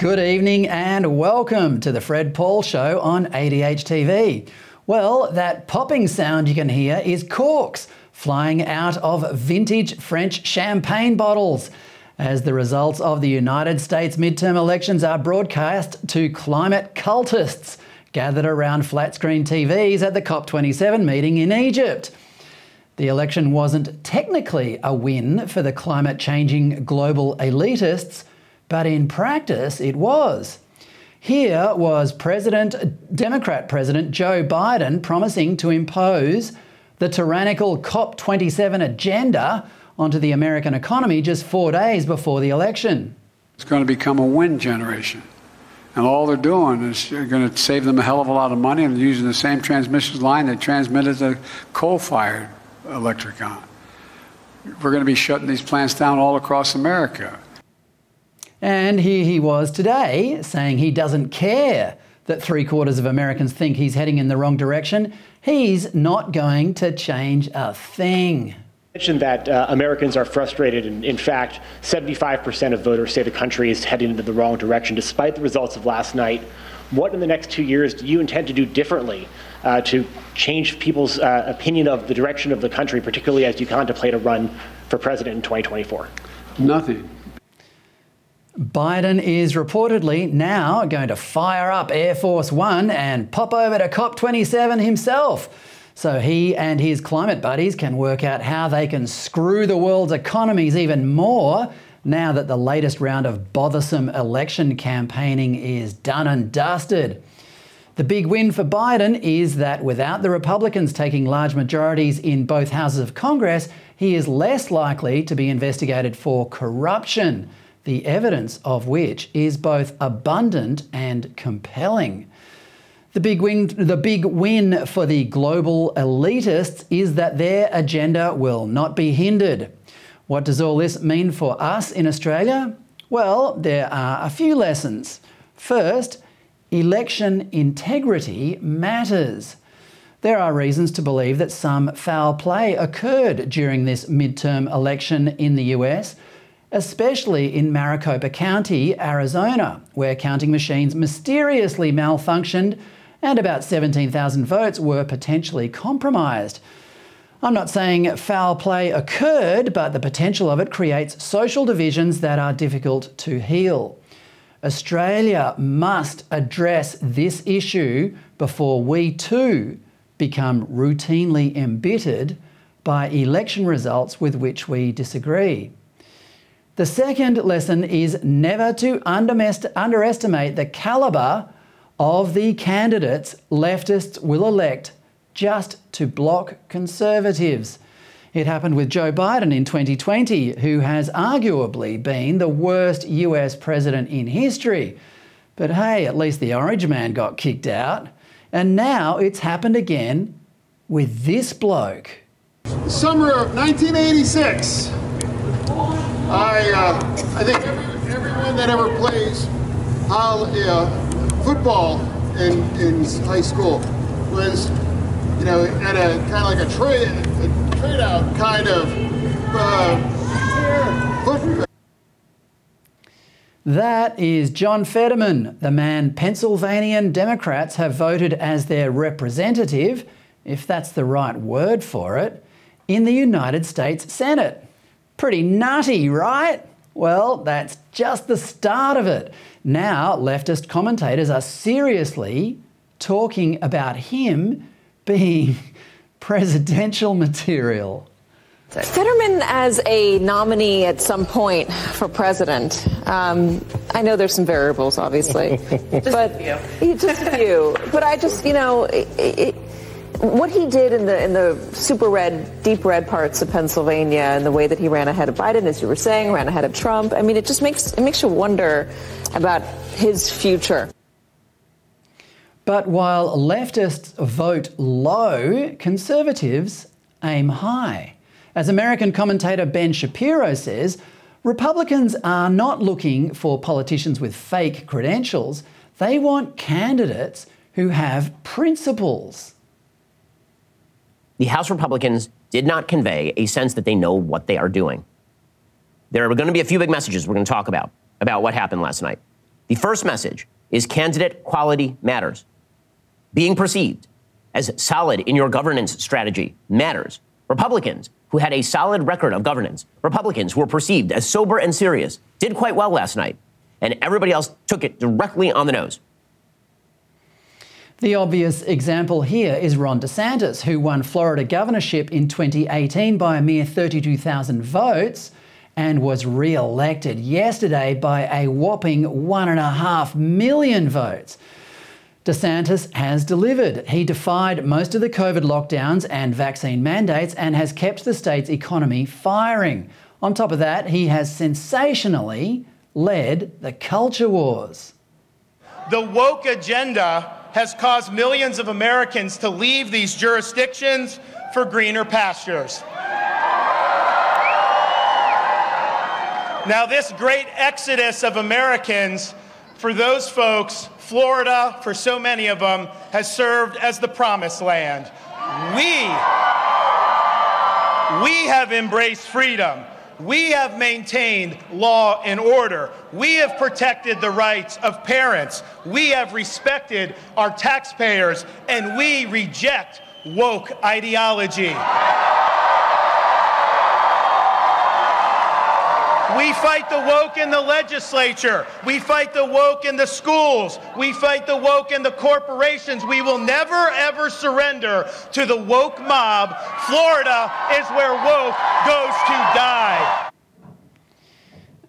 Good evening and welcome to the Fred Pawle Show on ADH TV. Well, that popping sound you can hear is corks flying out of vintage French champagne bottles as the results of the United States midterm elections are broadcast to climate cultists gathered around flat screen TVs at the COP27 meeting in Egypt. The election wasn't technically a win for the climate changing global elitists, but in practice it was. Here was President, Democrat President Joe Biden promising to impose the tyrannical COP27 agenda onto the American economy just four days before the election. It's going to become a wind generation. And all they're doing is going to save them a hell of a lot of money and using the same transmission line that transmitted the coal fired electric on. We're going to be shutting these plants down all across America. And here he was today saying he doesn't care that three quarters of Americans think he's heading in the wrong direction. He's not going to change a thing mentioned that uh, Americans are frustrated, and in fact, 75% of voters say the country is heading in the wrong direction, despite the results of last night. What in the next two years do you intend to do differently uh, to change people's uh, opinion of the direction of the country, particularly as you contemplate a run for president in 2024? Nothing. Biden is reportedly now going to fire up Air Force One and pop over to COP27 himself so he and his climate buddies can work out how they can screw the world's economies even more now that the latest round of bothersome election campaigning is done and dusted. The big win for Biden is that without the Republicans taking large majorities in both houses of Congress, he is less likely to be investigated for corruption, the evidence of which is both abundant and compelling. The big, win, the big win for the global elitists is that their agenda will not be hindered. What does all this mean for us in Australia? Well, there are a few lessons. First, election integrity matters. There are reasons to believe that some foul play occurred during this midterm election in the US, especially in Maricopa County, Arizona, where counting machines mysteriously malfunctioned and about 17,000 votes were potentially compromised. I'm not saying foul play occurred, but the potential of it creates social divisions that are difficult to heal. Australia must address this issue before we too become routinely embittered by election results with which we disagree. The second lesson is never to underestimate the calibre of the candidates leftists will elect just to block conservatives. It happened with Joe Biden in 2020, who has arguably been the worst US president in history. But hey, at least the Orange Man got kicked out. And now it's happened again with this bloke. Summer of 1986. I, uh, I think everyone that ever plays uh, football in, in high school was, you know, at a kind of like a trade, a trade out kind of uh, football. That is John Fetterman, the man Pennsylvania Democrats have voted as their representative, if that's the right word for it, in the United States Senate. Pretty nutty, right? Well, that's just the start of it. Now, leftist commentators are seriously talking about him being presidential material. Fetterman as a nominee at some point for president. Um, I know there's some variables, obviously, but just a few. But I just, you know, it, it, what he did in the in the super red, deep red parts of Pennsylvania, and the way that he ran ahead of Biden, as you were saying, ran ahead of Trump. I mean, it just makes it makes you wonder about his future. But while leftists vote low, conservatives aim high. As American commentator Ben Shapiro says, Republicans are not looking for politicians with fake credentials. They want candidates who have principles the House Republicans did not convey a sense that they know what they are doing. There are going to be a few big messages we're going to talk about about what happened last night. The first message is candidate quality matters. Being perceived as solid in your governance strategy matters. Republicans who had a solid record of governance, Republicans who were perceived as sober and serious, did quite well last night, and everybody else took it directly on the nose. The obvious example here is Ron DeSantis, who won Florida governorship in 2018 by a mere 32,000 votes and was re elected yesterday by a whopping 1.5 million votes. DeSantis has delivered. He defied most of the COVID lockdowns and vaccine mandates and has kept the state's economy firing. On top of that, he has sensationally led the culture wars. The woke agenda has caused millions of Americans to leave these jurisdictions for greener pastures. Now, this great exodus of Americans, for those folks, Florida, for so many of them, has served as the promised land. We, we have embraced freedom. We have maintained law and order. We have protected the rights of parents. We have respected our taxpayers, and we reject woke ideology. We fight the woke in the legislature. We fight the woke in the schools. We fight the woke in the corporations. We will never, ever surrender to the woke mob. Florida is where woke goes to die.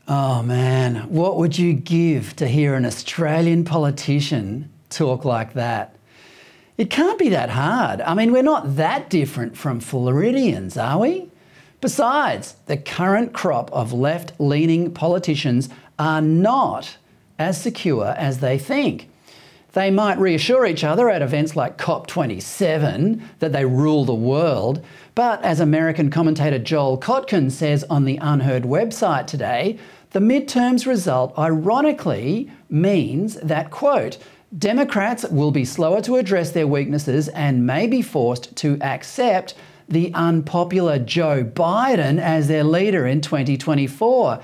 Oh man, what would you give to hear an Australian politician talk like that? It can't be that hard. I mean, we're not that different from Floridians, are we? Besides, the current crop of left leaning politicians are not as secure as they think. They might reassure each other at events like COP27 that they rule the world, but as American commentator Joel Kotkin says on the UnHerd website today, the midterms result ironically means that, quote, Democrats will be slower to address their weaknesses and may be forced to accept the unpopular Joe Biden as their leader in 2024.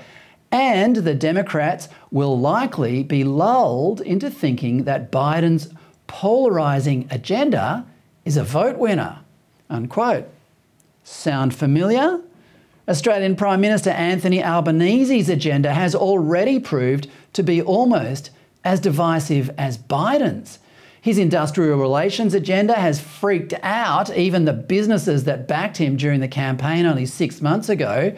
And the Democrats will likely be lulled into thinking that Biden's polarizing agenda is a vote winner. Unquote. Sound familiar? Australian Prime Minister Anthony Albanese's agenda has already proved to be almost as divisive as Biden's. His industrial relations agenda has freaked out even the businesses that backed him during the campaign only six months ago.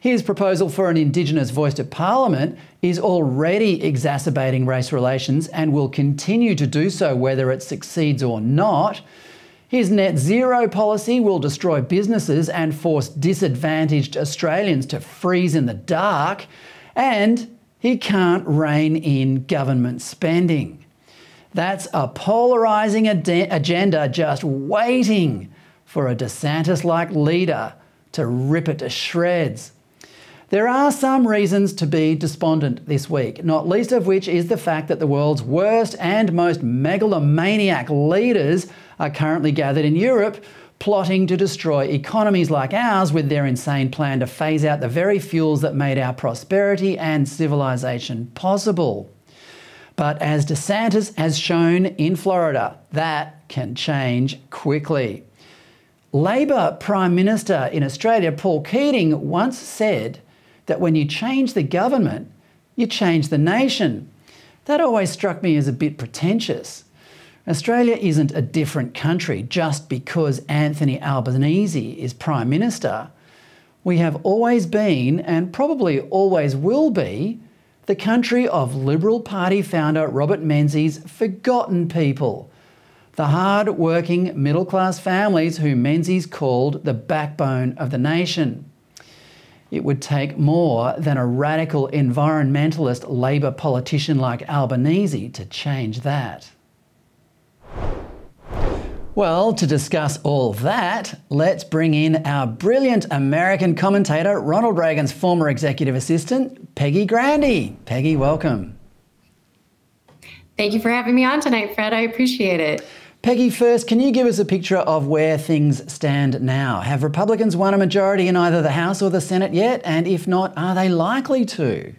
His proposal for an Indigenous voice to Parliament is already exacerbating race relations and will continue to do so whether it succeeds or not. His net zero policy will destroy businesses and force disadvantaged Australians to freeze in the dark. And he can't rein in government spending. That's a polarising ad- agenda just waiting for a DeSantis like leader to rip it to shreds. There are some reasons to be despondent this week, not least of which is the fact that the world's worst and most megalomaniac leaders are currently gathered in Europe, plotting to destroy economies like ours with their insane plan to phase out the very fuels that made our prosperity and civilization possible. But as DeSantis has shown in Florida, that can change quickly. Labor Prime Minister in Australia, Paul Keating, once said that when you change the government, you change the nation. That always struck me as a bit pretentious. Australia isn't a different country just because Anthony Albanese is Prime Minister. We have always been, and probably always will be, the country of Liberal Party founder Robert Menzies' forgotten people, the hard working middle class families who Menzies called the backbone of the nation. It would take more than a radical environmentalist Labor politician like Albanese to change that. Well, to discuss all that, let's bring in our brilliant American commentator, Ronald Reagan's former executive assistant, Peggy Grande. Peggy, welcome. Thank you for having me on tonight, Fred. I appreciate it. Peggy, first, can you give us a picture of where things stand now? Have Republicans won a majority in either the House or the Senate yet? And if not, are they likely to?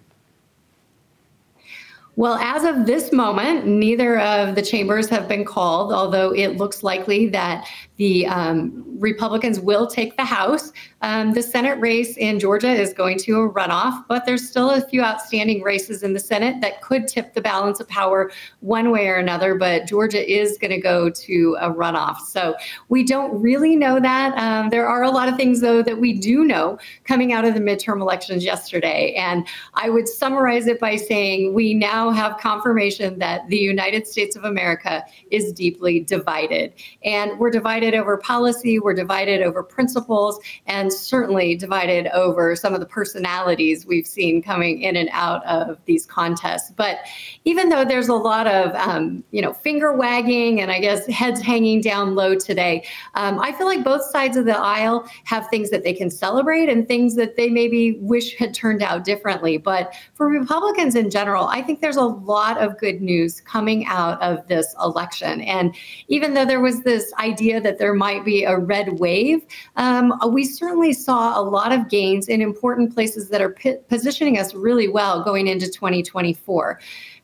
Well, as of this moment, neither of the chambers have been called, although it looks likely that the um, Republicans will take the House. Um, the Senate race in Georgia is going to a runoff, but there's still a few outstanding races in the Senate that could tip the balance of power one way or another. But Georgia is going to go to a runoff. So we don't really know that. Um, there are a lot of things, though, that we do know coming out of the midterm elections yesterday. And I would summarize it by saying we now have confirmation that the United States of America is deeply divided. And we're divided over policy, we're divided over principles, and certainly divided over some of the personalities we've seen coming in and out of these contests. But even though there's a lot of, um, you know, finger wagging and I guess heads hanging down low today, um, I feel like both sides of the aisle have things that they can celebrate and things that they maybe wish had turned out differently. But for Republicans in general, I think there's a lot of good news coming out of this election. And even though there was this idea that there might be a red wave, um, we certainly saw a lot of gains in important places that are p- positioning us really well going into 2024.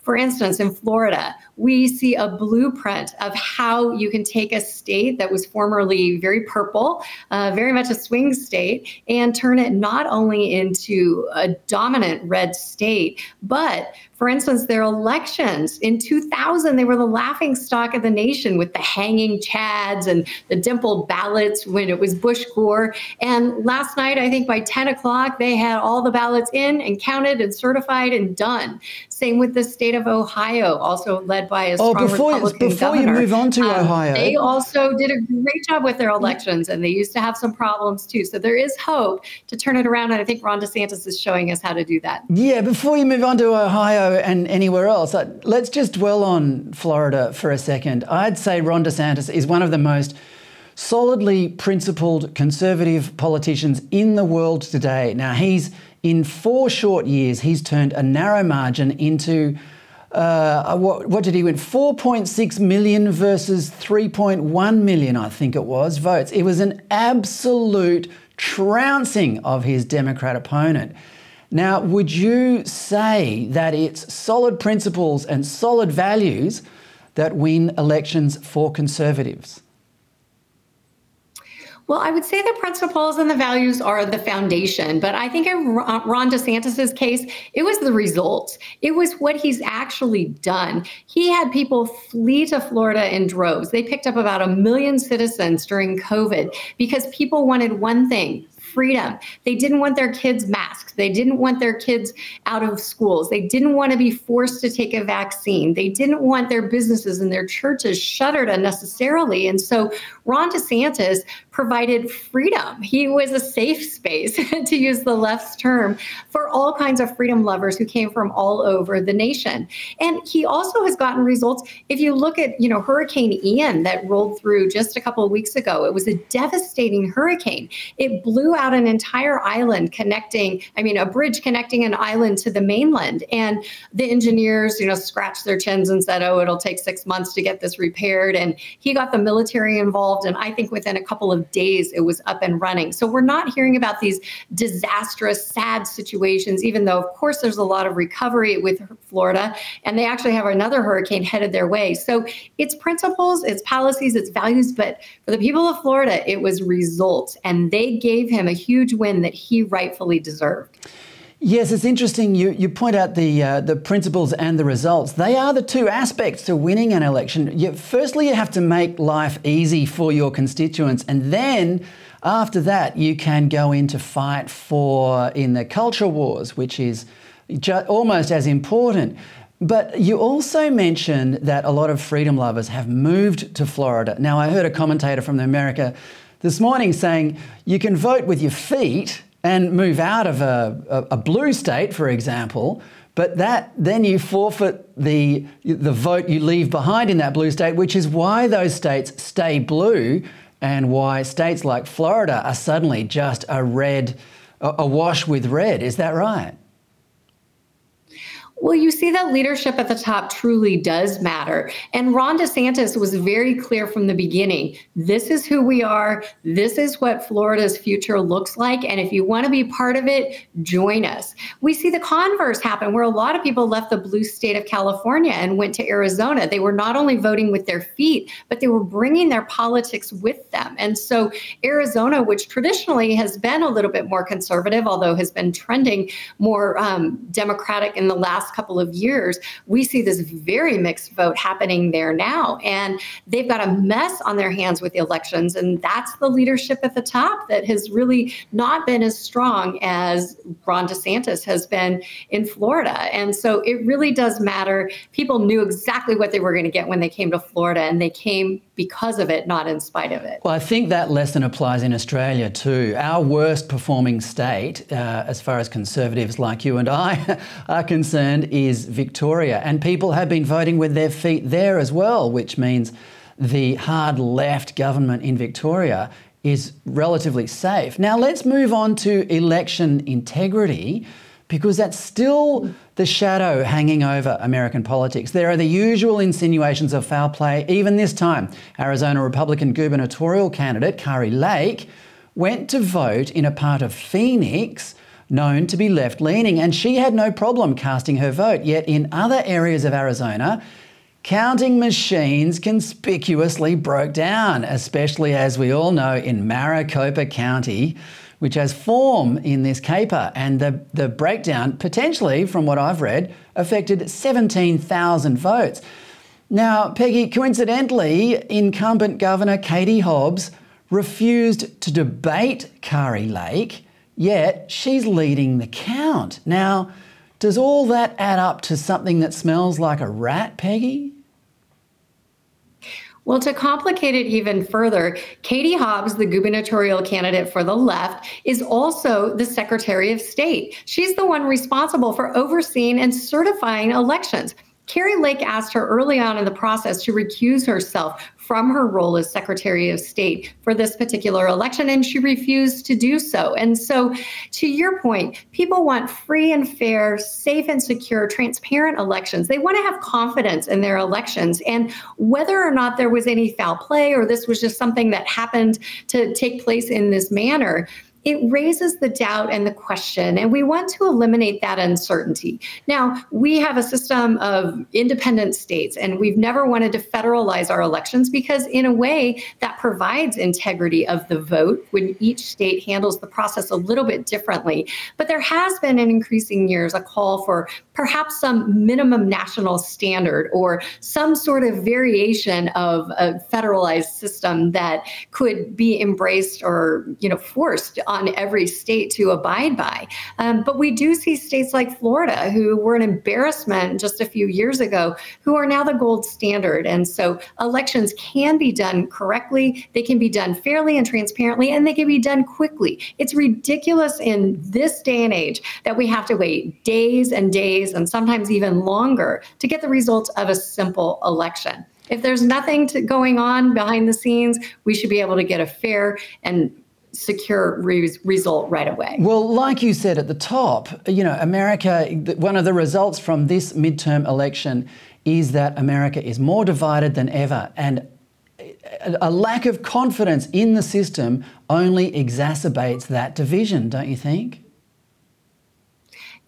For instance, in Florida, we see a blueprint of how you can take a state that was formerly very purple, uh, very much a swing state, and turn it not only into a dominant red state, but for instance, their elections in 2000, they were the laughing stock of the nation with the hanging chads and the dimpled ballots when it was Bush Gore. And last night, I think by 10 o'clock, they had all the ballots in and counted and certified and done. Same with the state of Ohio, also led by a oh, strong before, Republican before governor. you move on to um, Ohio, they also did a great job with their elections, and they used to have some problems too. So there is hope to turn it around, and I think Ron DeSantis is showing us how to do that. Yeah, before you move on to Ohio and anywhere else. Uh, let's just dwell on Florida for a second. I'd say Ron DeSantis is one of the most solidly principled conservative politicians in the world today. Now, he's in four short years, he's turned a narrow margin into uh, what, what, did he win? 4.6 million versus 3.1 million, I think it was, votes. It was an absolute trouncing of his Democrat opponent. Now, would you say that it's solid principles and solid values that win elections for conservatives? Well, I would say the principles and the values are the foundation, but I think in uh, Ron DeSantis's case, it was the results. It was what he's actually done. He had people flee to Florida in droves. They picked up about a million citizens during COVID because people wanted one thing freedom. They didn't want their kids masked. They didn't want their kids out of schools. They didn't want to be forced to take a vaccine. They didn't want their businesses and their churches shuttered unnecessarily. And so Ron DeSantis provided freedom. He was a safe space, to use the left's term, for all kinds of freedom lovers who came from all over the nation. And he also has gotten results. If you look at, you know, Hurricane Ian that rolled through just a couple of weeks ago, it was a devastating hurricane. It blew out an entire island connecting, I mean, a bridge connecting an island to the mainland. And the engineers, you know, scratched their chins and said, oh, it'll take six months to get this repaired. And he got the military involved. And I think within a couple of days it was up and running. So we're not hearing about these disastrous, sad situations, even though, of course, there's a lot of recovery with Florida. And they actually have another hurricane headed their way. So it's principles, it's policies, it's values. But for the people of Florida, it was results. And they gave him a huge win that he rightfully deserved. Yes, it's interesting. You, you point out the uh, the principles and the results. They are the two aspects to winning an election. You, firstly, you have to make life easy for your constituents, and then after that, you can go in to fight for in the culture wars, which is ju- almost as important. But you also mentioned that a lot of freedom lovers have moved to Florida. Now, I heard a commentator from America this morning saying you can vote with your feet and move out of a, a, a blue state, for example, but that then you forfeit the, the vote you leave behind in that blue state, which is why those states stay blue and why states like Florida are suddenly just a red, awash with red. Is that right? Well, you see that leadership at the top truly does matter. And Ron DeSantis was very clear from the beginning this is who we are, this is what Florida's future looks like. And if you want to be part of it, join us. We see the converse happen where a lot of people left the blue state of California and went to Arizona. They were not only voting with their feet, but they were bringing their politics with them. And so, Arizona, which traditionally has been a little bit more conservative, although has been trending more um, Democratic in the last couple of years, we see this very mixed vote happening there now. And they've got a mess on their hands with the elections. And that's the leadership at the top that has really not been as strong as Ron DeSantis has been in Florida. And so it really does matter. People knew exactly what they were going to get when they came to Florida, and they came because of it, not in spite of it. Well, I think that lesson applies in Australia too. Our worst performing state, uh, as far as conservatives like you and I are concerned, is Victoria. And people have been voting with their feet there as well, which means the hard left government in Victoria is relatively safe. Now, let's move on to election integrity because that's still the shadow hanging over American politics. There are the usual insinuations of foul play. Even this time, Arizona Republican gubernatorial candidate Kari Lake went to vote in a part of Phoenix known to be left leaning, and she had no problem casting her vote. Yet in other areas of Arizona, counting machines conspicuously broke down, especially as we all know in Maricopa County which has form in this caper. And the, the breakdown, potentially, from what I've read, affected 17,000 votes. Now, Peggy, coincidentally, incumbent Governor Katie Hobbs refused to debate Kari Lake, yet she's leading the count. Now, does all that add up to something that smells like a rat, Peggy? Well, to complicate it even further, Katie Hobbs, the gubernatorial candidate for the left, is also the Secretary of State. She's the one responsible for overseeing and certifying elections. Kari Lake asked her early on in the process to recuse herself from her role as Secretary of State for this particular election, and she refused to do so. And so, to your point, people want free and fair, safe and secure, transparent elections. They want to have confidence in their elections. And whether or not there was any foul play or this was just something that happened to take place in this manner, it raises the doubt and the question, and we want to eliminate that uncertainty. Now, we have a system of independent states, and we've never wanted to federalize our elections because, in a way, that provides integrity of the vote when each state handles the process a little bit differently. But there has been, in increasing years, a call for perhaps some minimum national standard or some sort of variation of a federalized system that could be embraced or, you know, forced on every state to abide by. Um, but we do see states like Florida, who were an embarrassment just a few years ago, who are now the gold standard. And so elections can be done correctly, they can be done fairly and transparently, and they can be done quickly. It's ridiculous in this day and age that we have to wait days and days and sometimes even longer to get the results of a simple election. If there's nothing to, going on behind the scenes, we should be able to get a fair and secure re- result right away. Well, like you said at the top, you know, America, one of the results from this midterm election is that America is more divided than ever. And a lack of confidence in the system only exacerbates that division, don't you think?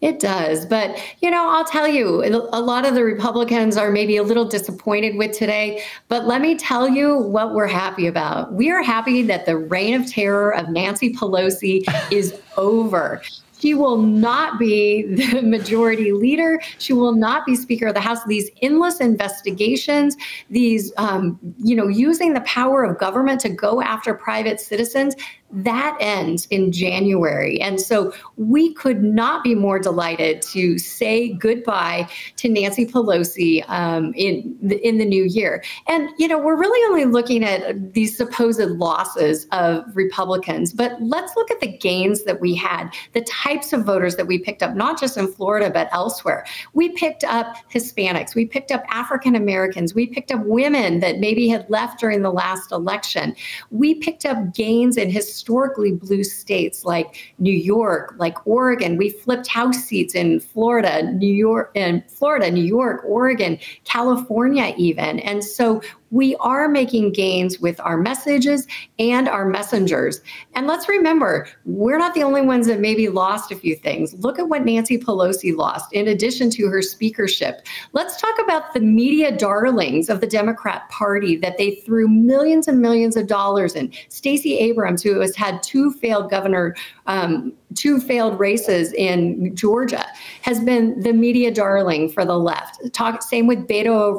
It does. But, you know, I'll tell you, a lot of the Republicans are maybe a little disappointed with today. But let me tell you what we're happy about. We are happy that the reign of terror of Nancy Pelosi is over. She will not be the majority leader. She will not be Speaker of the House. These endless investigations, these, um, you know, using the power of government to go after private citizens, that ends in January. And so we could not be more delighted to say goodbye to Nancy Pelosi um, in, the, in the new year. And, you know, we're really only looking at these supposed losses of Republicans, but let's look at the gains that we had, the type types of voters that we picked up, not just in Florida, but elsewhere. We picked up Hispanics, we picked up African Americans, we picked up women that maybe had left during the last election. We picked up gains in historically blue states like New York, like Oregon. We flipped House seats in Florida, New York, and Florida, New York, Oregon, California, even. And so we are making gains with our messages and our messengers. And let's remember, we're not the only ones that maybe lost a few things. Look at what Nancy Pelosi lost in addition to her speakership. Let's talk about the media darlings of the Democrat Party that they threw millions and millions of dollars in. Stacey Abrams, who has had two failed governor um, two failed races in Georgia, has been the media darling for the left. Talk same with Beto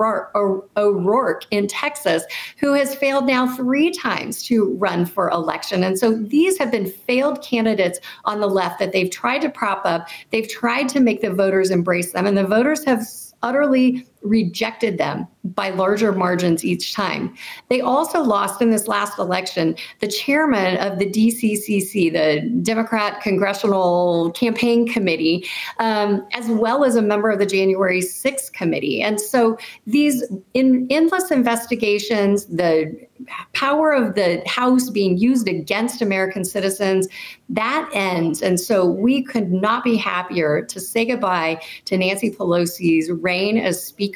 O'Rourke in Texas, who has failed now three times to run for election. And so these have been failed candidates on the left that they've tried to prop up. They've tried to make the voters embrace them, and the voters have utterly rejected them by larger margins each time. They also lost in this last election the chairman of the DCCC, the Democrat Congressional Campaign Committee, um, as well as a member of the January 6th committee. And so these in, endless investigations, the power of the House being used against American citizens, that ends. And so we could not be happier to say goodbye to Nancy Pelosi's reign as Speaker.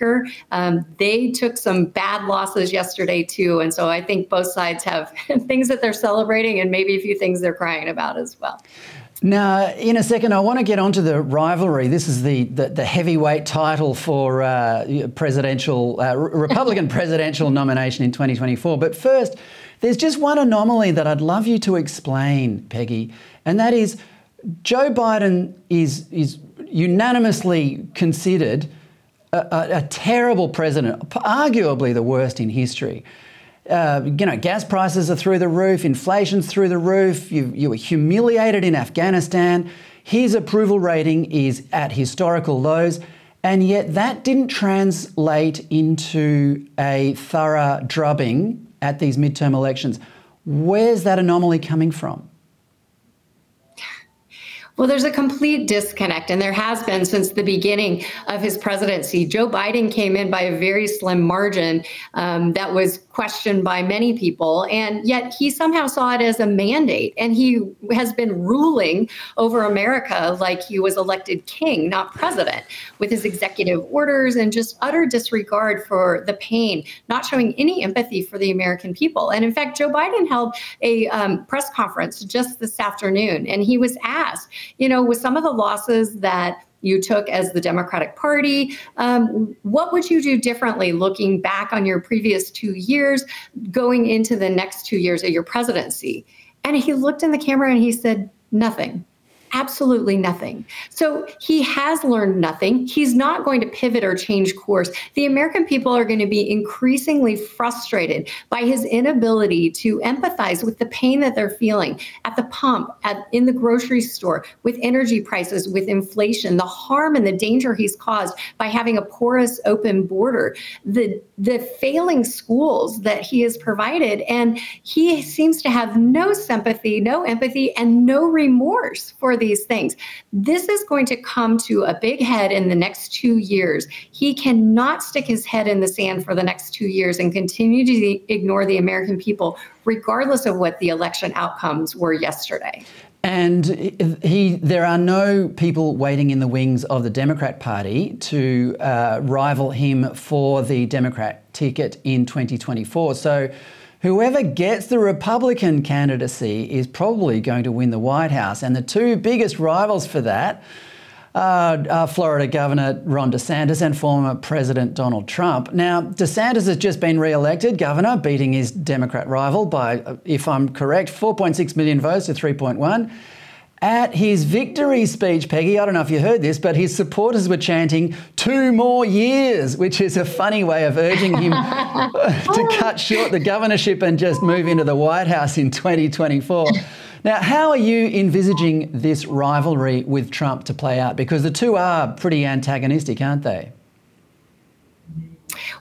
Um, they took some bad losses yesterday, too. And so I think both sides have things that they're celebrating and maybe a few things they're crying about as well. Now, in a second, I want to get onto the rivalry. This is the the, the heavyweight title for uh, presidential uh, Republican presidential nomination in 2024. But first, there's just one anomaly that I'd love you to explain, Peggy, and that is Joe Biden is is unanimously considered a, a, terrible president, arguably the worst in history. Uh, you know, gas prices are through the roof, inflation's through the roof, you, you were humiliated in Afghanistan. His approval rating is at historical lows, and yet that didn't translate into a thorough drubbing at these midterm elections. Where's that anomaly coming from? Well, there's a complete disconnect, and there has been since the beginning of his presidency. Joe Biden came in by a very slim margin um, that was questioned by many people, and yet he somehow saw it as a mandate. And he has been ruling over America like he was elected king, not president, with his executive orders and just utter disregard for the pain, not showing any empathy for the American people. And in fact, Joe Biden held a um, press conference just this afternoon, and he was asked, you know, with some of the losses that you took as the Democratic Party. Um, what would you do differently looking back on your previous two years, going into the next two years of your presidency? And he looked in the camera and he said, Nothing absolutely nothing. So he has learned nothing. He's not going to pivot or change course. The American people are going to be increasingly frustrated by his inability to empathize with the pain that they're feeling at the pump, at in the grocery store, with energy prices, with inflation, the harm and the danger he's caused by having a porous open border, the the failing schools that he has provided and he seems to have no sympathy, no empathy and no remorse for the these things. This is going to come to a big head in the next two years. He cannot stick his head in the sand for the next two years and continue to ignore the American people, regardless of what the election outcomes were yesterday. And he, there are no people waiting in the wings of the Democrat Party to uh, rival him for the Democrat ticket in 2024. So whoever gets the Republican candidacy is probably going to win the White House. And the two biggest rivals for that uh, are Florida Governor Ron DeSantis and former President Donald Trump. Now, DeSantis has just been re elected governor, beating his Democrat rival by, if I'm correct, 4.6 million votes to 3.1. At his victory speech, Peggy, I don't know if you heard this, but his supporters were chanting two more years, which is a funny way of urging him to cut short the governorship and just move into the White House in 2024. Now, how are you envisaging this rivalry with Trump to play out? Because the two are pretty antagonistic, aren't they?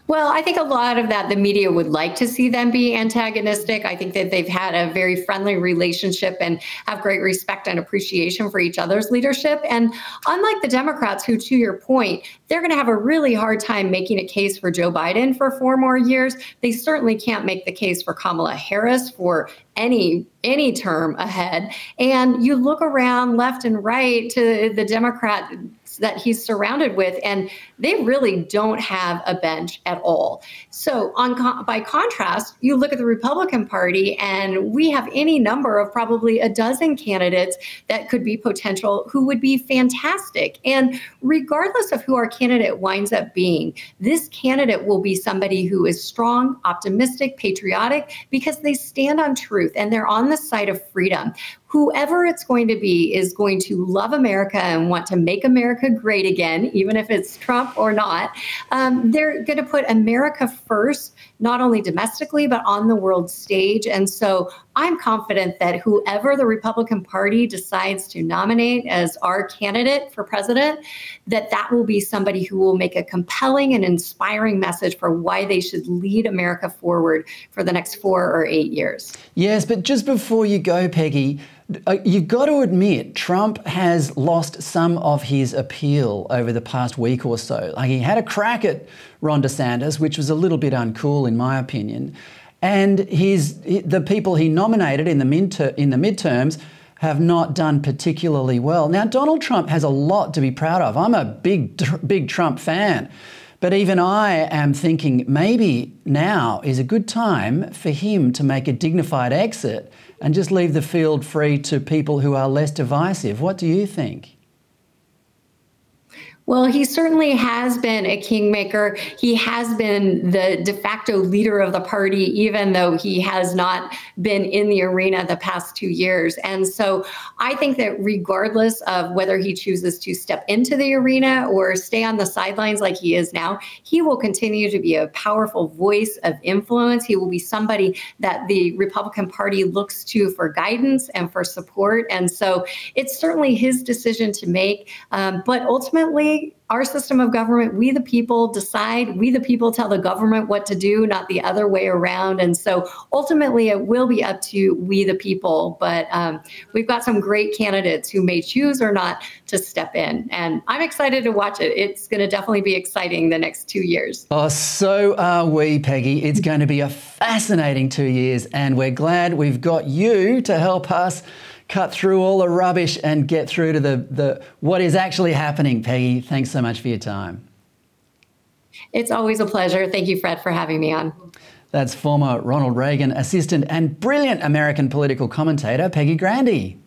Well, I think a lot of that the media would like to see them be antagonistic. I think that they've had a very friendly relationship and have great respect and appreciation for each other's leadership. And unlike the Democrats, who, to your point, they're going to have a really hard time making a case for Joe Biden for four more years. They certainly can't make the case for Kamala Harris for any any term ahead and you look around left and right to the democrat that he's surrounded with, and they really don't have a bench at all. So, on by contrast, you look at the Republican Party, and we have any number of probably a dozen candidates that could be potential who would be fantastic. And regardless of who our candidate winds up being, this candidate will be somebody who is strong, optimistic, patriotic, because they stand on truth and they're on the side of freedom whoever it's going to be is going to love America and want to make America great again, even if it's Trump or not. Um, they're going to put America first, not only domestically, but on the world stage. And so I'm confident that whoever the Republican Party decides to nominate as our candidate for president, that that will be somebody who will make a compelling and inspiring message for why they should lead America forward for the next four or eight years. Yes, but just before you go, Peggy, uh, you've got to admit, Trump has lost some of his appeal over the past week or so. Like he had a crack at Ron DeSantis, which was a little bit uncool, in my opinion. And his, the people he nominated in the, midter, in the midterms have not done particularly well. Now, Donald Trump has a lot to be proud of. I'm a big, big Trump fan. But even I am thinking maybe now is a good time for him to make a dignified exit and just leave the field free to people who are less divisive. What do you think? Well, he certainly has been a kingmaker. He has been the de facto leader of the party, even though he has not been in the arena the past two years. And so I think that regardless of whether he chooses to step into the arena or stay on the sidelines like he is now, he will continue to be a powerful voice of influence. He will be somebody that the Republican Party looks to for guidance and for support. And so it's certainly his decision to make. Um, but ultimately, our system of government, we the people decide, we the people tell the government what to do, not the other way around. And so ultimately, it will be up to we the people. But um, we've got some great candidates who may choose or not to step in. And I'm excited to watch it. It's going to definitely be exciting the next two years. Oh, so are we, Peggy. It's going to be a fascinating two years. And we're glad we've got you to help us cut through all the rubbish and get through to the, the what is actually happening. Peggy, thanks so much for your time. It's always a pleasure. Thank you, Fred, for having me on. That's former Ronald Reagan assistant and brilliant American political commentator, Peggy Grande.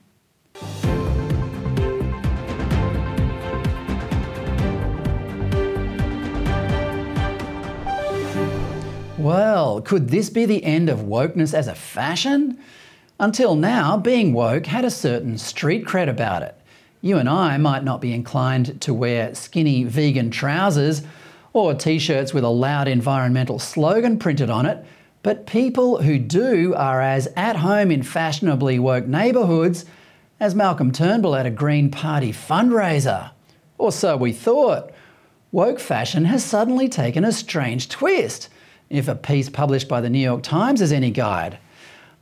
Well, could this be the end of wokeness as a fashion? Until now, being woke had a certain street cred about it. You and I might not be inclined to wear skinny vegan trousers or t shirts with a loud environmental slogan printed on it, but people who do are as at home in fashionably woke neighbourhoods as Malcolm Turnbull at a Green Party fundraiser. Or so we thought. Woke fashion has suddenly taken a strange twist, if a piece published by the New York Times is any guide.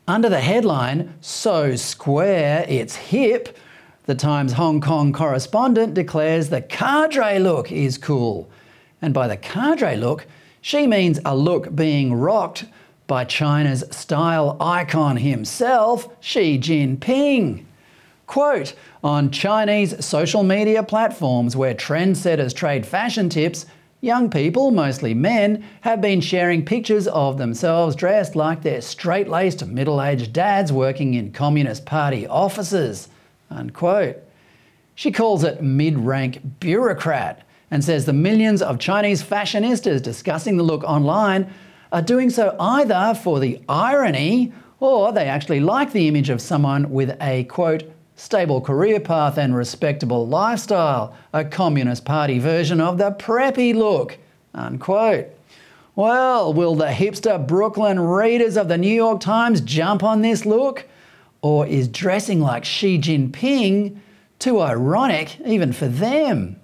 Under the headline, So Square, It's Hip, the Times Hong Kong correspondent declares the cadre look is cool. And by the cadre look, she means a look being rocked by China's style icon himself, Xi Jinping. Quote On Chinese social media platforms where trendsetters trade fashion tips, Young people, mostly men, have been sharing pictures of themselves dressed like their straight laced middle aged dads working in Communist Party offices. Unquote. She calls it mid rank bureaucrat and says the millions of Chinese fashionistas discussing the look online are doing so either for the irony or they actually like the image of someone with a quote stable career path and respectable lifestyle, a Communist Party version of the preppy look. Unquote. Well, will the hipster Brooklyn readers of the New York Times jump on this look? Or is dressing like Xi Jinping too ironic even for them?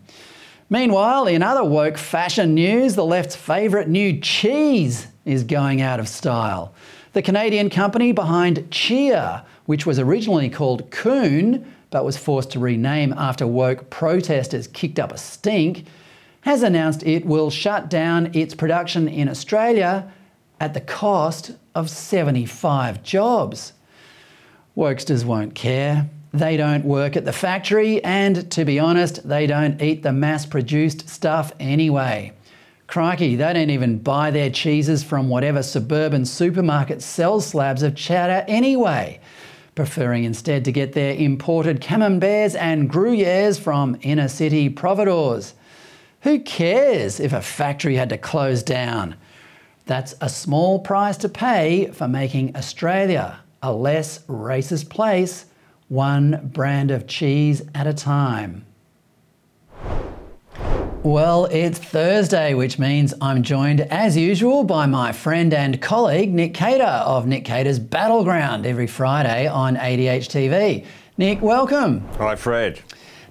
Meanwhile, in other woke fashion news, the left's favourite new cheese is going out of style. The Canadian company behind Cheer, which was originally called Coon but was forced to rename after woke protesters kicked up a stink, has announced it will shut down its production in Australia at the cost of 75 jobs. Wokesters won't care. They don't work at the factory, and to be honest, they don't eat the mass produced stuff anyway. Crikey, they don't even buy their cheeses from whatever suburban supermarket sells slabs of cheddar anyway, preferring instead to get their imported camemberts and gruyères from inner city providors. Who cares if a factory had to close down? That's a small price to pay for making Australia a less racist place one brand of cheese at a time. Well, it's Thursday, which means I'm joined as usual by my friend and colleague Nick Cater of Nick Cater's Battleground every Friday on ADH TV. Nick, welcome. Hi, Fred.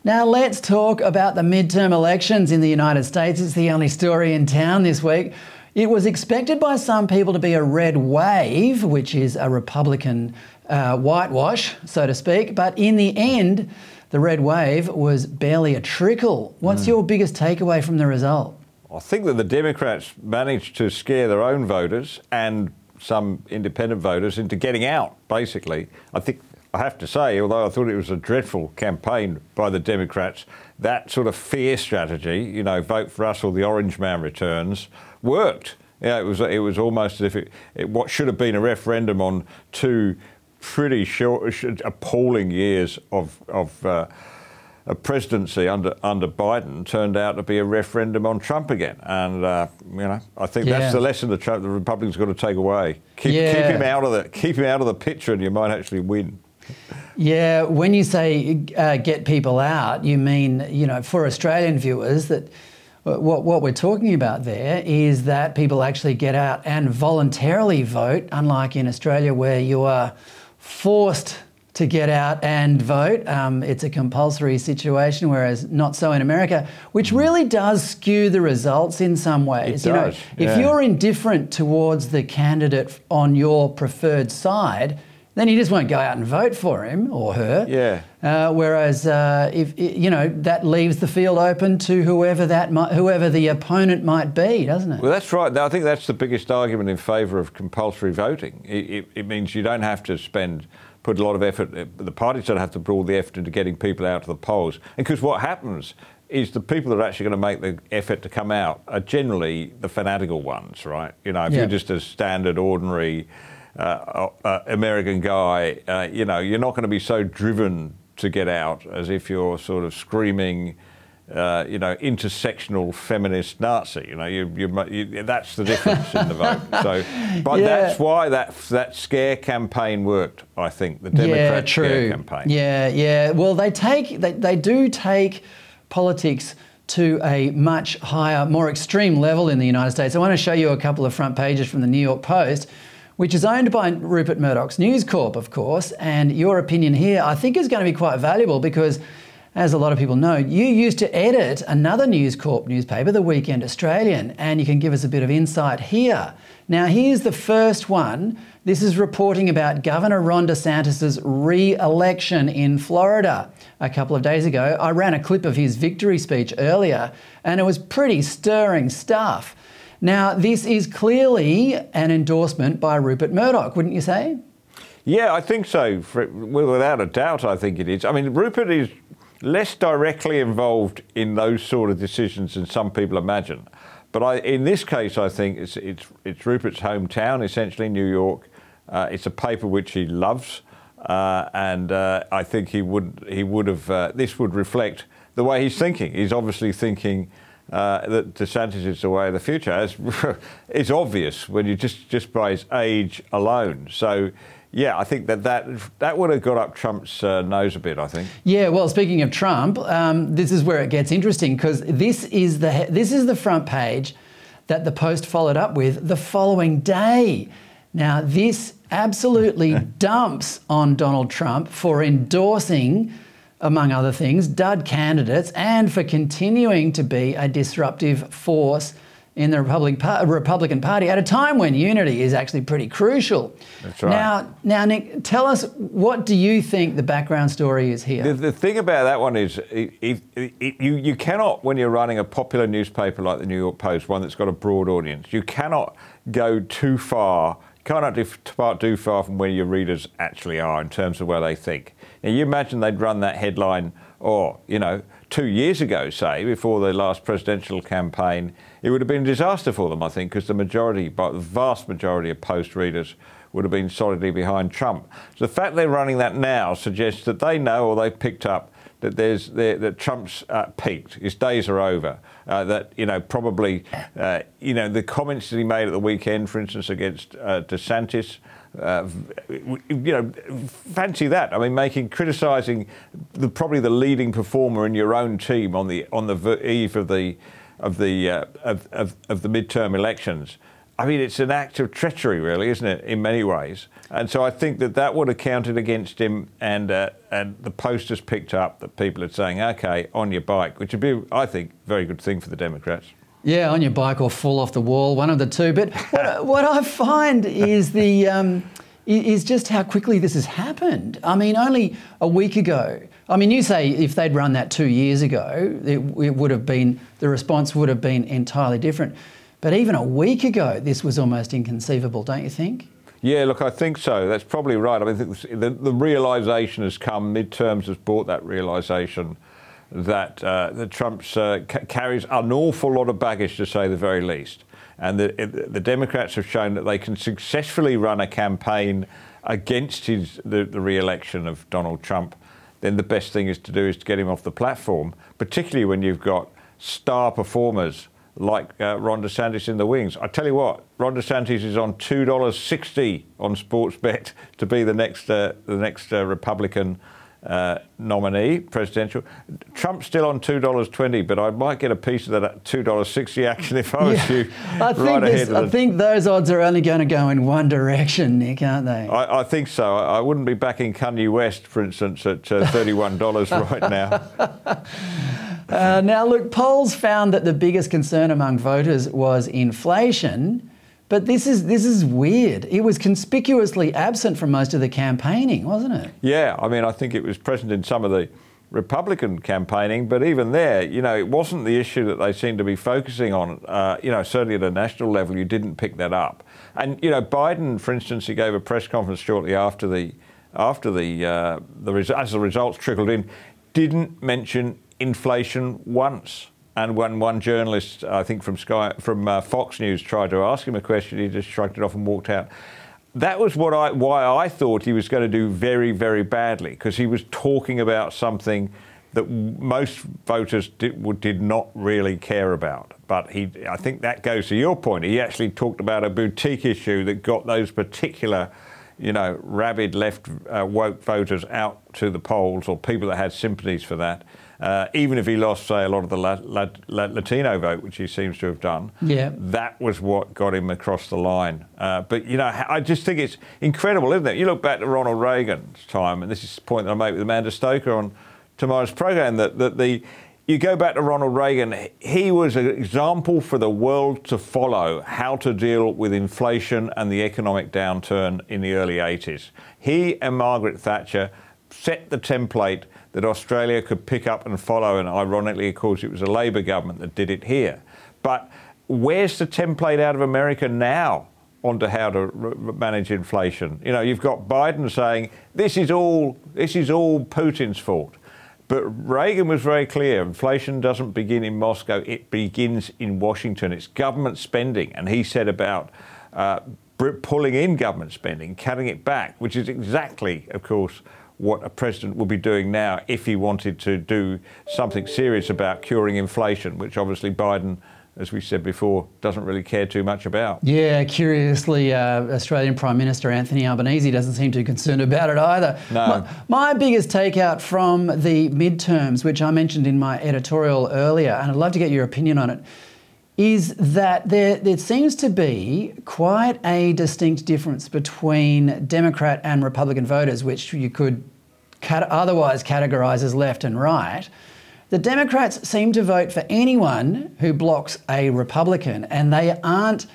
Now, let's talk about the midterm elections in the United States. It's the only story in town this week. It was expected by some people to be a red wave, which is a Republican uh, whitewash, so to speak. But in the end, the red wave was barely a trickle. What's mm. your biggest takeaway from the result? I think that the Democrats managed to scare their own voters and some independent voters into getting out, basically. I think I have to say, although I thought it was a dreadful campaign by the Democrats, that sort of fear strategy, you know, vote for us or the orange man returns, worked. Yeah, it was it was almost as if it, it, what should have been a referendum on two pretty short, appalling years of, of uh, a presidency under under Biden turned out to be a referendum on Trump again, and uh, you know I think yeah. that's the lesson that Trump, the Republicans got to take away. Keep, yeah. keep him out of the keep him out of the picture, and you might actually win. Yeah, when you say uh, get people out, you mean you know for Australian viewers that. What, what we're talking about there is that people actually get out and voluntarily vote, unlike in Australia where you are forced to get out and vote. Um, it's a compulsory situation, whereas not so in America, which really does skew the results in some ways. It you does, know, yeah. if you're indifferent towards the candidate on your preferred side, then you just won't go out and vote for him or her. Yeah. Uh, whereas uh, if you know that leaves the field open to whoever that might, whoever the opponent might be, doesn't it? Well, that's right. I think that's the biggest argument in favour of compulsory voting. It, it, it, means you don't have to spend put a lot of effort. Uh, the parties don't have to put all the effort into getting people out to the polls. Because what happens is the people that are actually going to make the effort to come out are generally the fanatical ones, right? You know, if yeah. you're just a standard, ordinary uh, uh, American guy, uh, you know, you're not going to be so driven to get out as if you're sort of screaming. Uh, you know, intersectional feminist Nazi. You know, you, you, you, that's the difference in the vote. So, but yeah. that's why that that scare campaign worked. I think the Democrat yeah, true. scare campaign. Yeah, yeah. Well, they take they, they do take politics to a much higher, more extreme level in the United States. I want to show you a couple of front pages from the New York Post which is owned by Rupert Murdoch's News Corp, of course. And your opinion here, I think, is going to be quite valuable because, as a lot of people know, you used to edit another News Corp newspaper, the Weekend Australian, and you can give us a bit of insight here. Now, here's the first one. This is reporting about Governor Ron DeSantis' re election in Florida a couple of days ago. I ran a clip of his victory speech earlier, and it was pretty stirring stuff. Now, this is clearly an endorsement by Rupert Murdoch, wouldn't you say? Yeah, I think so. Without a doubt, I think it is. I mean, Rupert is less directly involved in those sort of decisions than some people imagine. But I, in this case, I think it's, it's, it's Rupert's hometown, essentially New York. Uh, it's a paper which he loves, uh, and uh, I think he would he would have uh, this would reflect the way he's thinking. He's obviously thinking uh, that DeSantis is the way of the future. It's, it's obvious when you just just by his age alone. So. Yeah, I think that that, that would have got up Trump's uh, nose a bit. I think. Yeah, well, speaking of Trump, um, this is where it gets interesting because this is the this is the front page that the Post followed up with the following day. Now, this absolutely dumps on Donald Trump for endorsing among other things, dud candidates and for continuing to be a disruptive force in the Republican Party at a time when unity is actually pretty crucial. That's right. Now, now, Nick, tell us what do you think the background story is here? The, the thing about that one is, it, it, it, you you cannot when you're running a popular newspaper like the New York Post, one that's got a broad audience, you cannot go too far. Cannot depart too far from where your readers actually are in terms of where they think. Now, you imagine they'd run that headline, or you know, two years ago, say, before the last presidential campaign, it would have been a disaster for them, I think, because the majority, but the vast majority of post readers would have been solidly behind Trump. So the fact they're running that now suggests that they know or they've picked up that there's that Trump's uh, peaked, his days are over. Uh, that you know probably uh, you know the comments that he made at the weekend, for instance, against uh, DeSantis. Uh, you know, fancy that. I mean, making criticising the probably the leading performer in your own team on the on the eve of the of the uh, of, of, of the midterm elections. I mean, it's an act of treachery, really, isn't it, in many ways? And so I think that that would have counted against him, and uh, and the posters picked up that people are saying, "Okay, on your bike," which would be, I think, a very good thing for the Democrats. Yeah, on your bike or fall off the wall, one of the two. But what, what I find is the um, is just how quickly this has happened. I mean, only a week ago. I mean, you say if they'd run that two years ago, it, it would have been the response would have been entirely different. But even a week ago, this was almost inconceivable, don't you think? Yeah, look, I think so. That's probably right. I mean, the, the realisation has come. Midterms has brought that realisation that uh, that Trump's uh, ca- carries an awful lot of baggage, to say the very least. And the, the Democrats have shown that they can successfully run a campaign against his, the, the re-election of Donald Trump. Then the best thing is to do is to get him off the platform, particularly when you've got star performers like uh, Ron DeSantis in the wings. I tell you what, Ron DeSantis is on two dollars sixty on Sportsbet to be the next uh, the next uh, Republican uh, nominee, presidential. Trump's still on two dollars twenty, but I might get a piece of that two dollars sixty action if I was yeah. you. I think, right I think those odds are only going to go in one direction, Nick, aren't they? I, I think so. I, I, wouldn't be backing Kanye West, for instance, at uh, thirty-one dollars right now. Uh, now, look, polls found that the biggest concern among voters was inflation. But this is this is weird. It was conspicuously absent from most of the campaigning, wasn't it? Yeah, I mean, I think it was present in some of the Republican campaigning, but even there, you know, it wasn't the issue that they seemed to be focusing on. Uh, you know, certainly at a national level, you didn't pick that up. And you know, Biden, for instance, he gave a press conference shortly after the after the uh, the as the results trickled in, didn't mention inflation once. And when one journalist, I think from Sky, from uh, Fox News, tried to ask him a question, he just shrugged it off and walked out. That was what I, why I thought he was going to do very, very badly, because he was talking about something that most voters did, did not really care about. But he, I think that goes to your point. He actually talked about a boutique issue that got those particular, you know, rabid left uh, woke voters out to the polls or people that had sympathies for that uh, even if he lost, say, a lot of the La- La- La- Latino vote, which he seems to have done, yeah. that was what got him across the line. Uh, but, you know, I just think it's incredible, isn't it? You look back to Ronald Reagan's time, and this is the point that I made with Amanda Stoker on tomorrow's program, that, that the you go back to Ronald Reagan, he was an example for the world to follow how to deal with inflation and the economic downturn in the early 80s. He and Margaret Thatcher set the template that Australia could pick up and follow. And ironically, of course, it was a Labor government that did it here. But where's the template out of America now onto how to manage inflation? You know, you've got Biden saying this is all this is all Putin's fault. But Reagan was very clear inflation doesn't begin in Moscow, it begins in Washington. It's government spending. And he said about uh, pulling in government spending, cutting it back, which is exactly, of course, what a president would be doing now if he wanted to do something serious about curing inflation, which obviously Biden as we said before, doesn't really care too much about. Yeah, curiously, uh, Australian Prime Minister Anthony Albanese doesn't seem too concerned about it either. No. My, my, biggest takeout from the midterms, which I mentioned in my editorial earlier, and I'd love to get your opinion on it, is that there, there seems to be quite a distinct difference between Democrat and Republican voters, which you could cat- otherwise categorize as left and right, the Democrats seem to vote for anyone who blocks a Republican, and they aren't.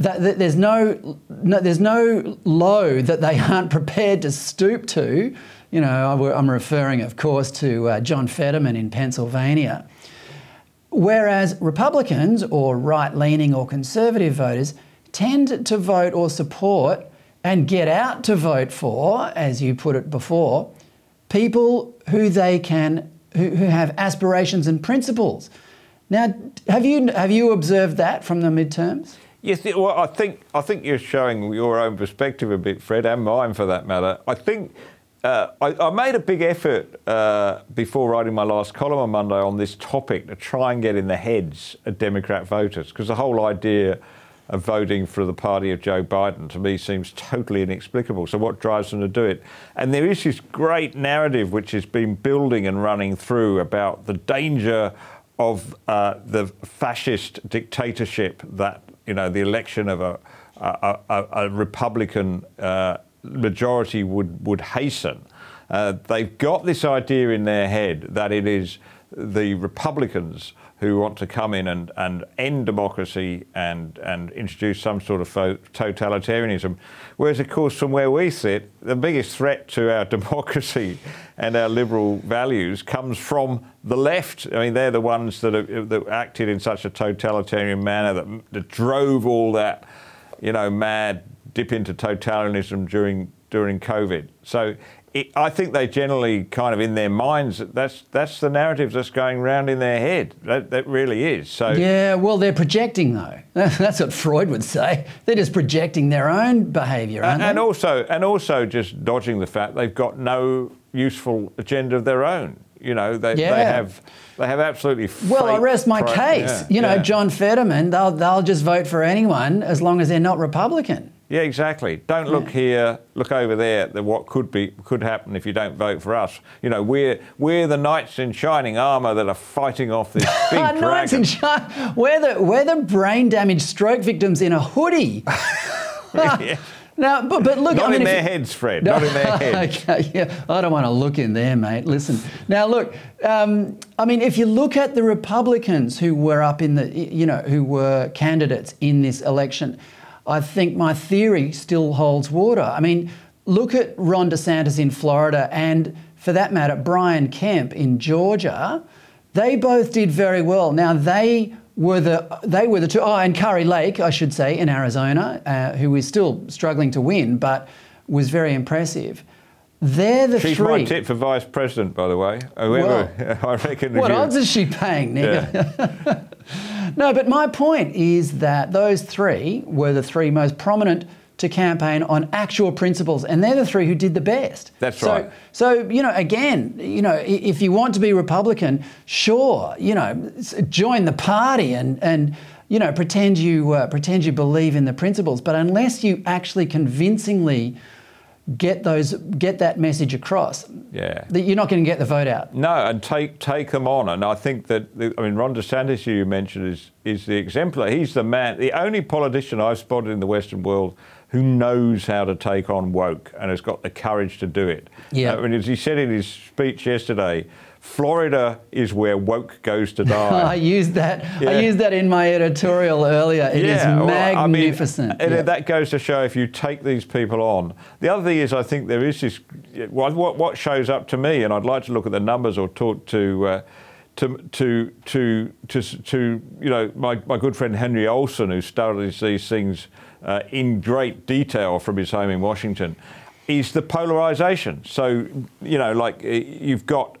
That, that there's no, no there's no low that they aren't prepared to stoop to. You know, I'm referring, of course, to uh, John Fetterman in Pennsylvania. Whereas Republicans or right leaning or conservative voters tend to vote or support and get out to vote for, as you put it before, people who they can, who, who have aspirations and principles. Now, have you, have you observed that from the midterms? Yes, well, I think I think you're showing your own perspective a bit, Fred, and mine for that matter. I think uh, I, I made a big effort uh, before writing my last column on Monday on this topic to try and get in the heads of Democrat voters, because the whole idea of voting for the party of Joe Biden to me seems totally inexplicable. So, what drives them to do it? And there is this great narrative which has been building and running through about the danger of uh, the fascist dictatorship that you know the election of a a, a, a Republican uh, majority would would hasten. Uh, they've got this idea in their head that it is the Republicans who want to come in and, and end democracy and, and introduce some sort of totalitarianism. Whereas, of course, from where we sit, the biggest threat to our democracy and our liberal values comes from the left. I mean, they're the ones that, that acted in such a totalitarian manner that, that drove all that, you know, mad dip into totalitarianism during during COVID. So it, I think they generally kind of in their minds that's that's the narrative that's going round in their head. That, that really is. So Yeah, well, they're projecting though. That's what Freud would say. They're just projecting their own behaviour, aren't and they? also and also just dodging the fact they've got no useful agenda of their own. You know, they, they have they have absolutely. Well, I rest my pro- case. yeah, you know, yeah. John Fetterman, they'll, they'll just vote for anyone as long as they're not Republican. Yeah, exactly. Don't look here, look over there. At what could be could happen if you don't vote for us. You know, we're we're the knights in shining armour that are fighting off this big Ah, Knights in China. We're the, we're the brain damaged stroke victims in a hoodie. Now, but, but look, Not I mean, in their you- heads, Fred. Not in their heads. okay, yeah, I don't want to look in there, mate. Listen, now look. Um, I mean, if you look at the Republicans who were up in the, you know, who were candidates in this election, I think my theory still holds water. I mean, look at Ron DeSantis in Florida, and for that matter, Brian Kemp in Georgia. They both did very well. Now they were the they were the two. Oh, and Kari Lake, I should say, in Arizona, uh, who is still struggling to win, but was very impressive. They're the She's three. my tip for vice president, by the way. Whoever I reckon. What you- odds is she paying, Nick? no, but my point is that those three were the three most prominent to campaign on actual principles, and they're the three who did the best. That's so, right. So you know, again, you know, if you want to be Republican, sure, you know, join the party and and you know pretend you uh, pretend you believe in the principles, but unless you actually convincingly get those get that message across, Yeah. that you're not going to get the vote out. No, and take take them on. And I think that the, I mean Ron DeSantis, who you mentioned, is is the exemplar. He's the man, the only politician I've spotted in the Western world who knows how to take on woke and has got the courage to do it. Yeah. Uh, I mean, as he said in his speech yesterday, Florida is where woke goes to die. I used that. Yeah. I used that in my editorial earlier. It is well, I mean, magnificent. and Yeah. that goes to show if you take these people on. The other thing is, I think there is this. What, what what shows up to me, and I'd like to look at the numbers or talk to. Uh, to, to, to, to, to, you know, my, my good friend Henry Olsen, who studies these things uh, in great detail from his home in Washington, is the polarization. So, you know, like eh, you've got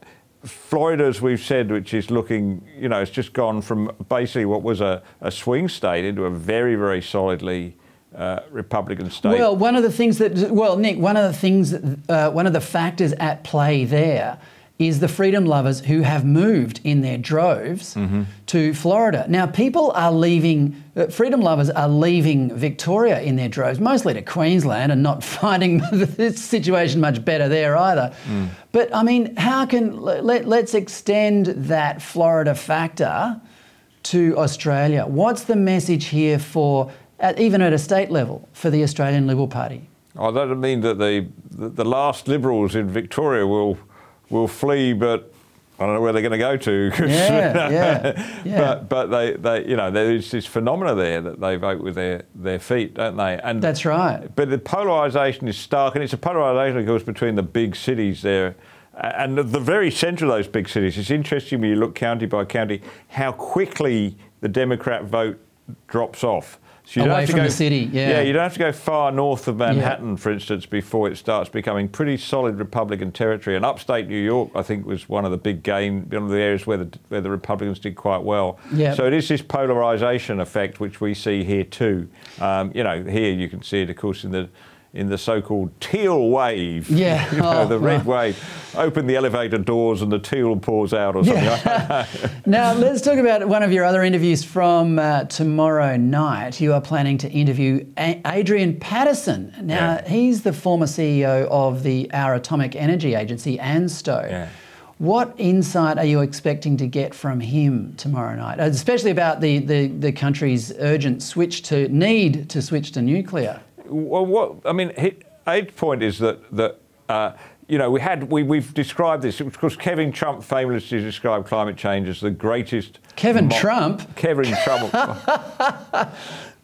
Florida, as we've said, which is looking, you know, it's just gone from basically what was a, a swing state into a very, very solidly uh, Republican state. Well, one of the things that, well, Nick, one of the things, uh, one of the factors at play there is the freedom lovers who have moved in their droves Mm-hmm. to Florida. Now, people are leaving, uh, freedom lovers are leaving Victoria in their droves, mostly to Queensland and not finding the situation much better there either. Mm. But I mean, how can, let, let's extend that Florida factor to Australia. What's the message here for, at, even at a state level, for the Australian Liberal Party? I don't mean that the, the last Liberals in Victoria will will flee, but I don't know where they're going to go to. Yeah, yeah, yeah. But but they, they you know there is this phenomena there that they vote with their, their feet, don't they? And That's right. But the polarisation is stark, and it's a polarisation, of course, between the big cities there. And at the very centre of those big cities, it's interesting when you look county by county how quickly the Democrat vote drops off. So Away have to from go, the city, yeah. Yeah, you don't have to go far north of Manhattan, for instance, before it starts becoming pretty solid Republican territory. And upstate New York, I think, was one of the big gain, one of the areas where the where the Republicans did quite well. Yeah. So it is this polarisation effect which we see here too. Um, you know, here you can see it, of course, in the in the so-called teal wave. Yeah. You know, Oh, the red wave. Open the elevator doors and the teal pours out or something. Now, let's talk about one of your other interviews from uh, tomorrow night. You are planning to interview A- Adrian Paterson. Now, Yeah. he's the former CEO of the Our Atomic Energy Agency, ANSTO. Yeah. What insight are you expecting to get from him tomorrow night, especially about the, the, the country's urgent switch to need to switch to nuclear? Well, what I mean, Abe's point is that that uh, you know we had we we've described this. Of course, Kevin Trump famously described climate change as the greatest. Kevin Trump? Kevin Trump.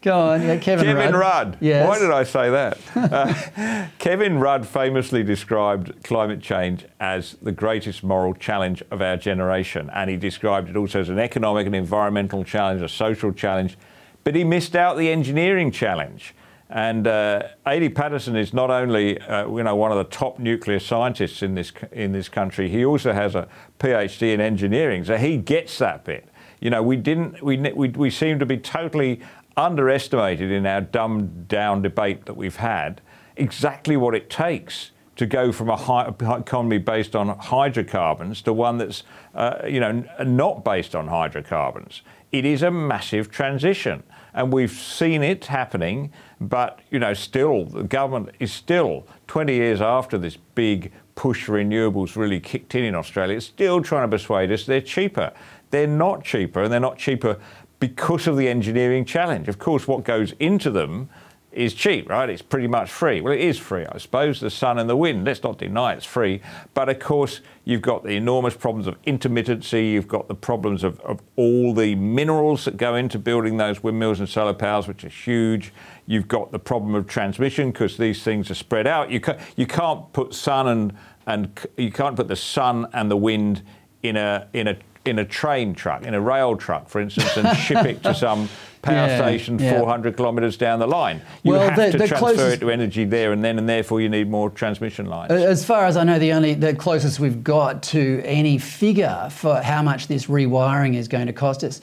Go on, yeah, Kevin, Kevin Rudd. Yes. Why did I say that? Uh, Kevin Rudd famously described climate change as the greatest moral challenge of our generation, and he described it also as an economic and environmental challenge, a social challenge, but he missed out the engineering challenge. And uh, Adi Paterson is not only uh, you know one of the top nuclear scientists in this in this country. He also has a PhD in engineering, so he gets that bit. You know, we didn't we we, we seem to be totally underestimated in our dumbed down debate that we've had exactly what it takes to go from a high economy based on hydrocarbons to one that's uh, you know not based on hydrocarbons. It is a massive transition, and we've seen it happening. But you know, still the government is still 20 years after this big push renewables really kicked in in Australia. It's still trying to persuade us they're cheaper. They're not cheaper, and they're not cheaper because of the engineering challenge. Of course, what goes into them is cheap, right? It's pretty much free. Well, it is free, I suppose, the sun and the wind. Let's not deny it's free. But of course, you've got the enormous problems of intermittency, you've got the problems of, of all the minerals that go into building those windmills and solar powers, which are huge. You've got the problem of transmission because these things are spread out. You, ca- you can't put sun and, and you can't put the sun and the wind in a, in a in a train truck, in a rail truck, for instance, and ship it to some power Yeah, station yeah. 400 kilometres down the line. You Well, have the- to the transfer closest- it to energy there and then, and therefore you need more transmission lines. As far as I know, the only the closest we've got to any figure for how much this rewiring is going to cost us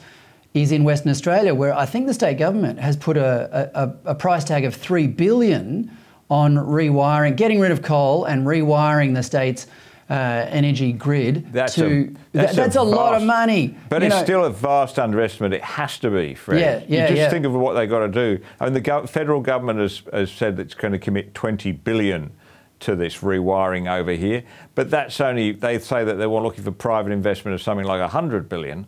is in Western Australia, where I think the state government has put a, a, a price tag of three billion on rewiring, getting rid of coal and rewiring the state's uh, energy grid. That's to a, that's, that's a, lot of vast- money. But it's know, still a vast underestimate. It has to be, Fred. Yeah, yeah, You just yeah. think of what they've got to do. I mean, the gov- federal government has, has said that it's going to commit 20 billion to this rewiring over here. But that's only, they say that they were looking for private investment of something like 100 billion.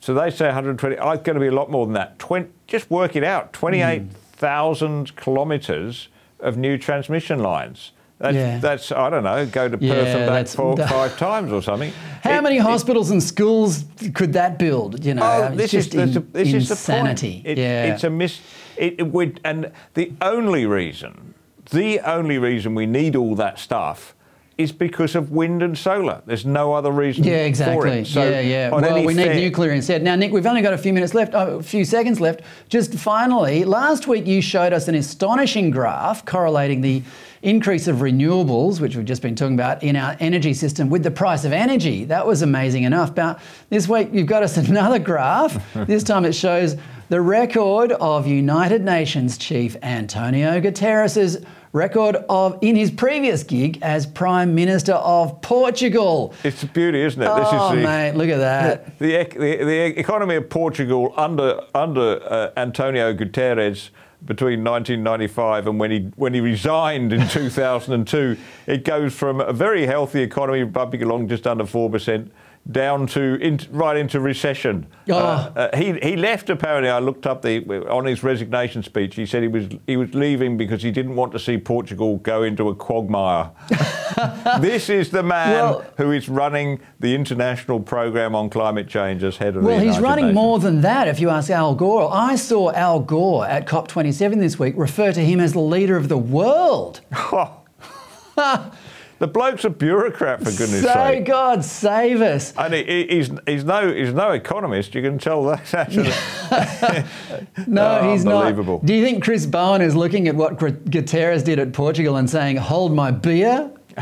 So they say 120. Oh, it's going to be a lot more than that. 20, just work it out. 28,000 kilometres of new transmission lines. That's, Yeah. that's, I don't know, go to Perth Yeah, and back four, five times or something. how It- many it- hospitals and schools could that build? You know, Oh, it's this just is, in- this is the insanity. point. It- yeah. It's a mis. It, it would, and the only reason, the only reason we need all that stuff is because of wind and solar. There's no other reason. Yeah, For exactly. it. So yeah, yeah. Well, we need fair- nuclear instead. Now, Nick, we've only got a few minutes left, oh, a few seconds left. Just finally, last week you showed us an astonishing graph correlating the increase of renewables, which we've just been talking about, in our energy system with the price of energy. That was amazing enough. But this week you've got us another graph. this time it shows the record of United Nations Chief Antonio Guterres's record of in his previous gig as Prime Minister of Portugal. It's a beauty, isn't it? Oh, the, mate, look at that. The, the, the economy of Portugal under under uh, Antonio Guterres between 1995 and when he when he resigned in 2002, it goes from a very healthy economy, bumping along just under four percent, down to in, right into recession. Oh. Uh, uh, he he left apparently. I looked up the on his resignation speech. He said he was he was leaving because he didn't want to see Portugal go into a quagmire. this is the man Well- who is running the international program on climate change as head of the Well, he's running Nations. more than that, if you ask Al Gore. I saw Al Gore at COP27 this week refer to him as the leader of the world. the bloke's a bureaucrat for goodness so sake. God save us. And he, he- he's, he's, no, he's no economist, you can tell that. actually. No, Oh, he's unbelievable. not. Do you think Chris Bowen is looking at what Gu- Guterres did at Portugal and saying, hold my beer?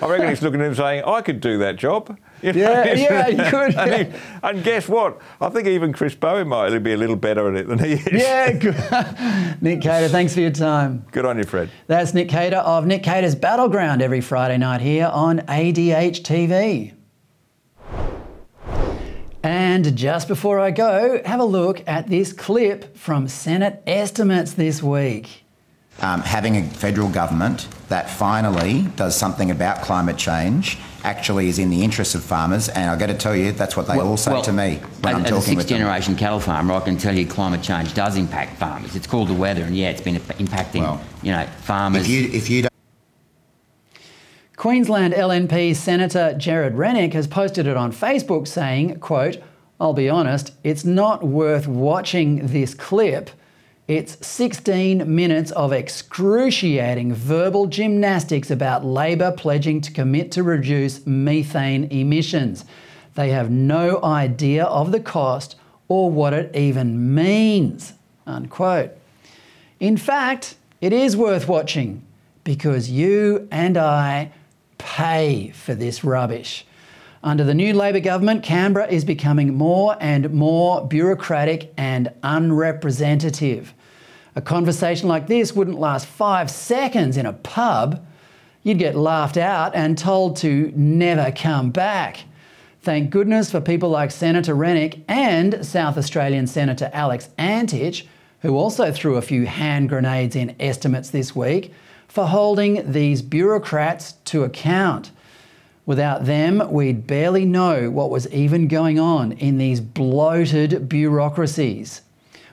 I reckon he's looking at him saying, I could do that job. You Yeah, yeah, he could, and, he- and guess what? I think even Chris Bowen might be a little better at it than he is. Yeah, good. Nick Cater, thanks for your time. Good on you, Fred. That's Nick Cater of Nick Cater's Battleground every Friday night here on ADH TV. And just before I go, have a look at this clip from Senate estimates this week. um, having a federal government that finally does something about climate change actually is in the interests of farmers. And I've got to tell you, that's what they all say well, to me when I'm as, as a talking with them. sixth-generation cattle farmer, I can tell you climate change does impact farmers. It's called the weather, and yeah, it's been impacting, Well, you know, farmers. If you, if you don't Queensland LNP Senator Gerard Rennick has posted it on Facebook saying, quote, I'll be honest, it's not worth watching this clip. It's 16 minutes of excruciating verbal gymnastics about Labor pledging to commit to reduce methane emissions. They have no idea of the cost or what it even means. Unquote. In fact, it is worth watching because you and I pay for this rubbish. Under the new Labor government, Canberra is becoming more and more bureaucratic and unrepresentative. A conversation like this wouldn't last five seconds in a pub. You'd get laughed out and told to never come back. Thank goodness for people like Senator Rennick and South Australian Senator Alex Antic, who also threw a few hand grenades in estimates this week, for holding these bureaucrats to account. Without them, we'd barely know what was even going on in these bloated bureaucracies.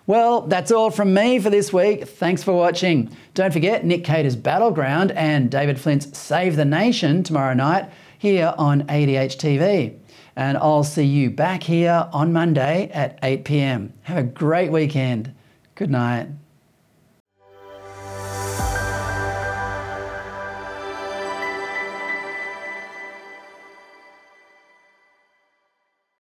Well, that's all from me for this week. Thanks for watching. Don't forget Nick Cater's Battleground and David Flint's Save the Nation tomorrow night here on ADH TV. And I'll see you back here on Monday at 8 pm. Have a great weekend. Good night.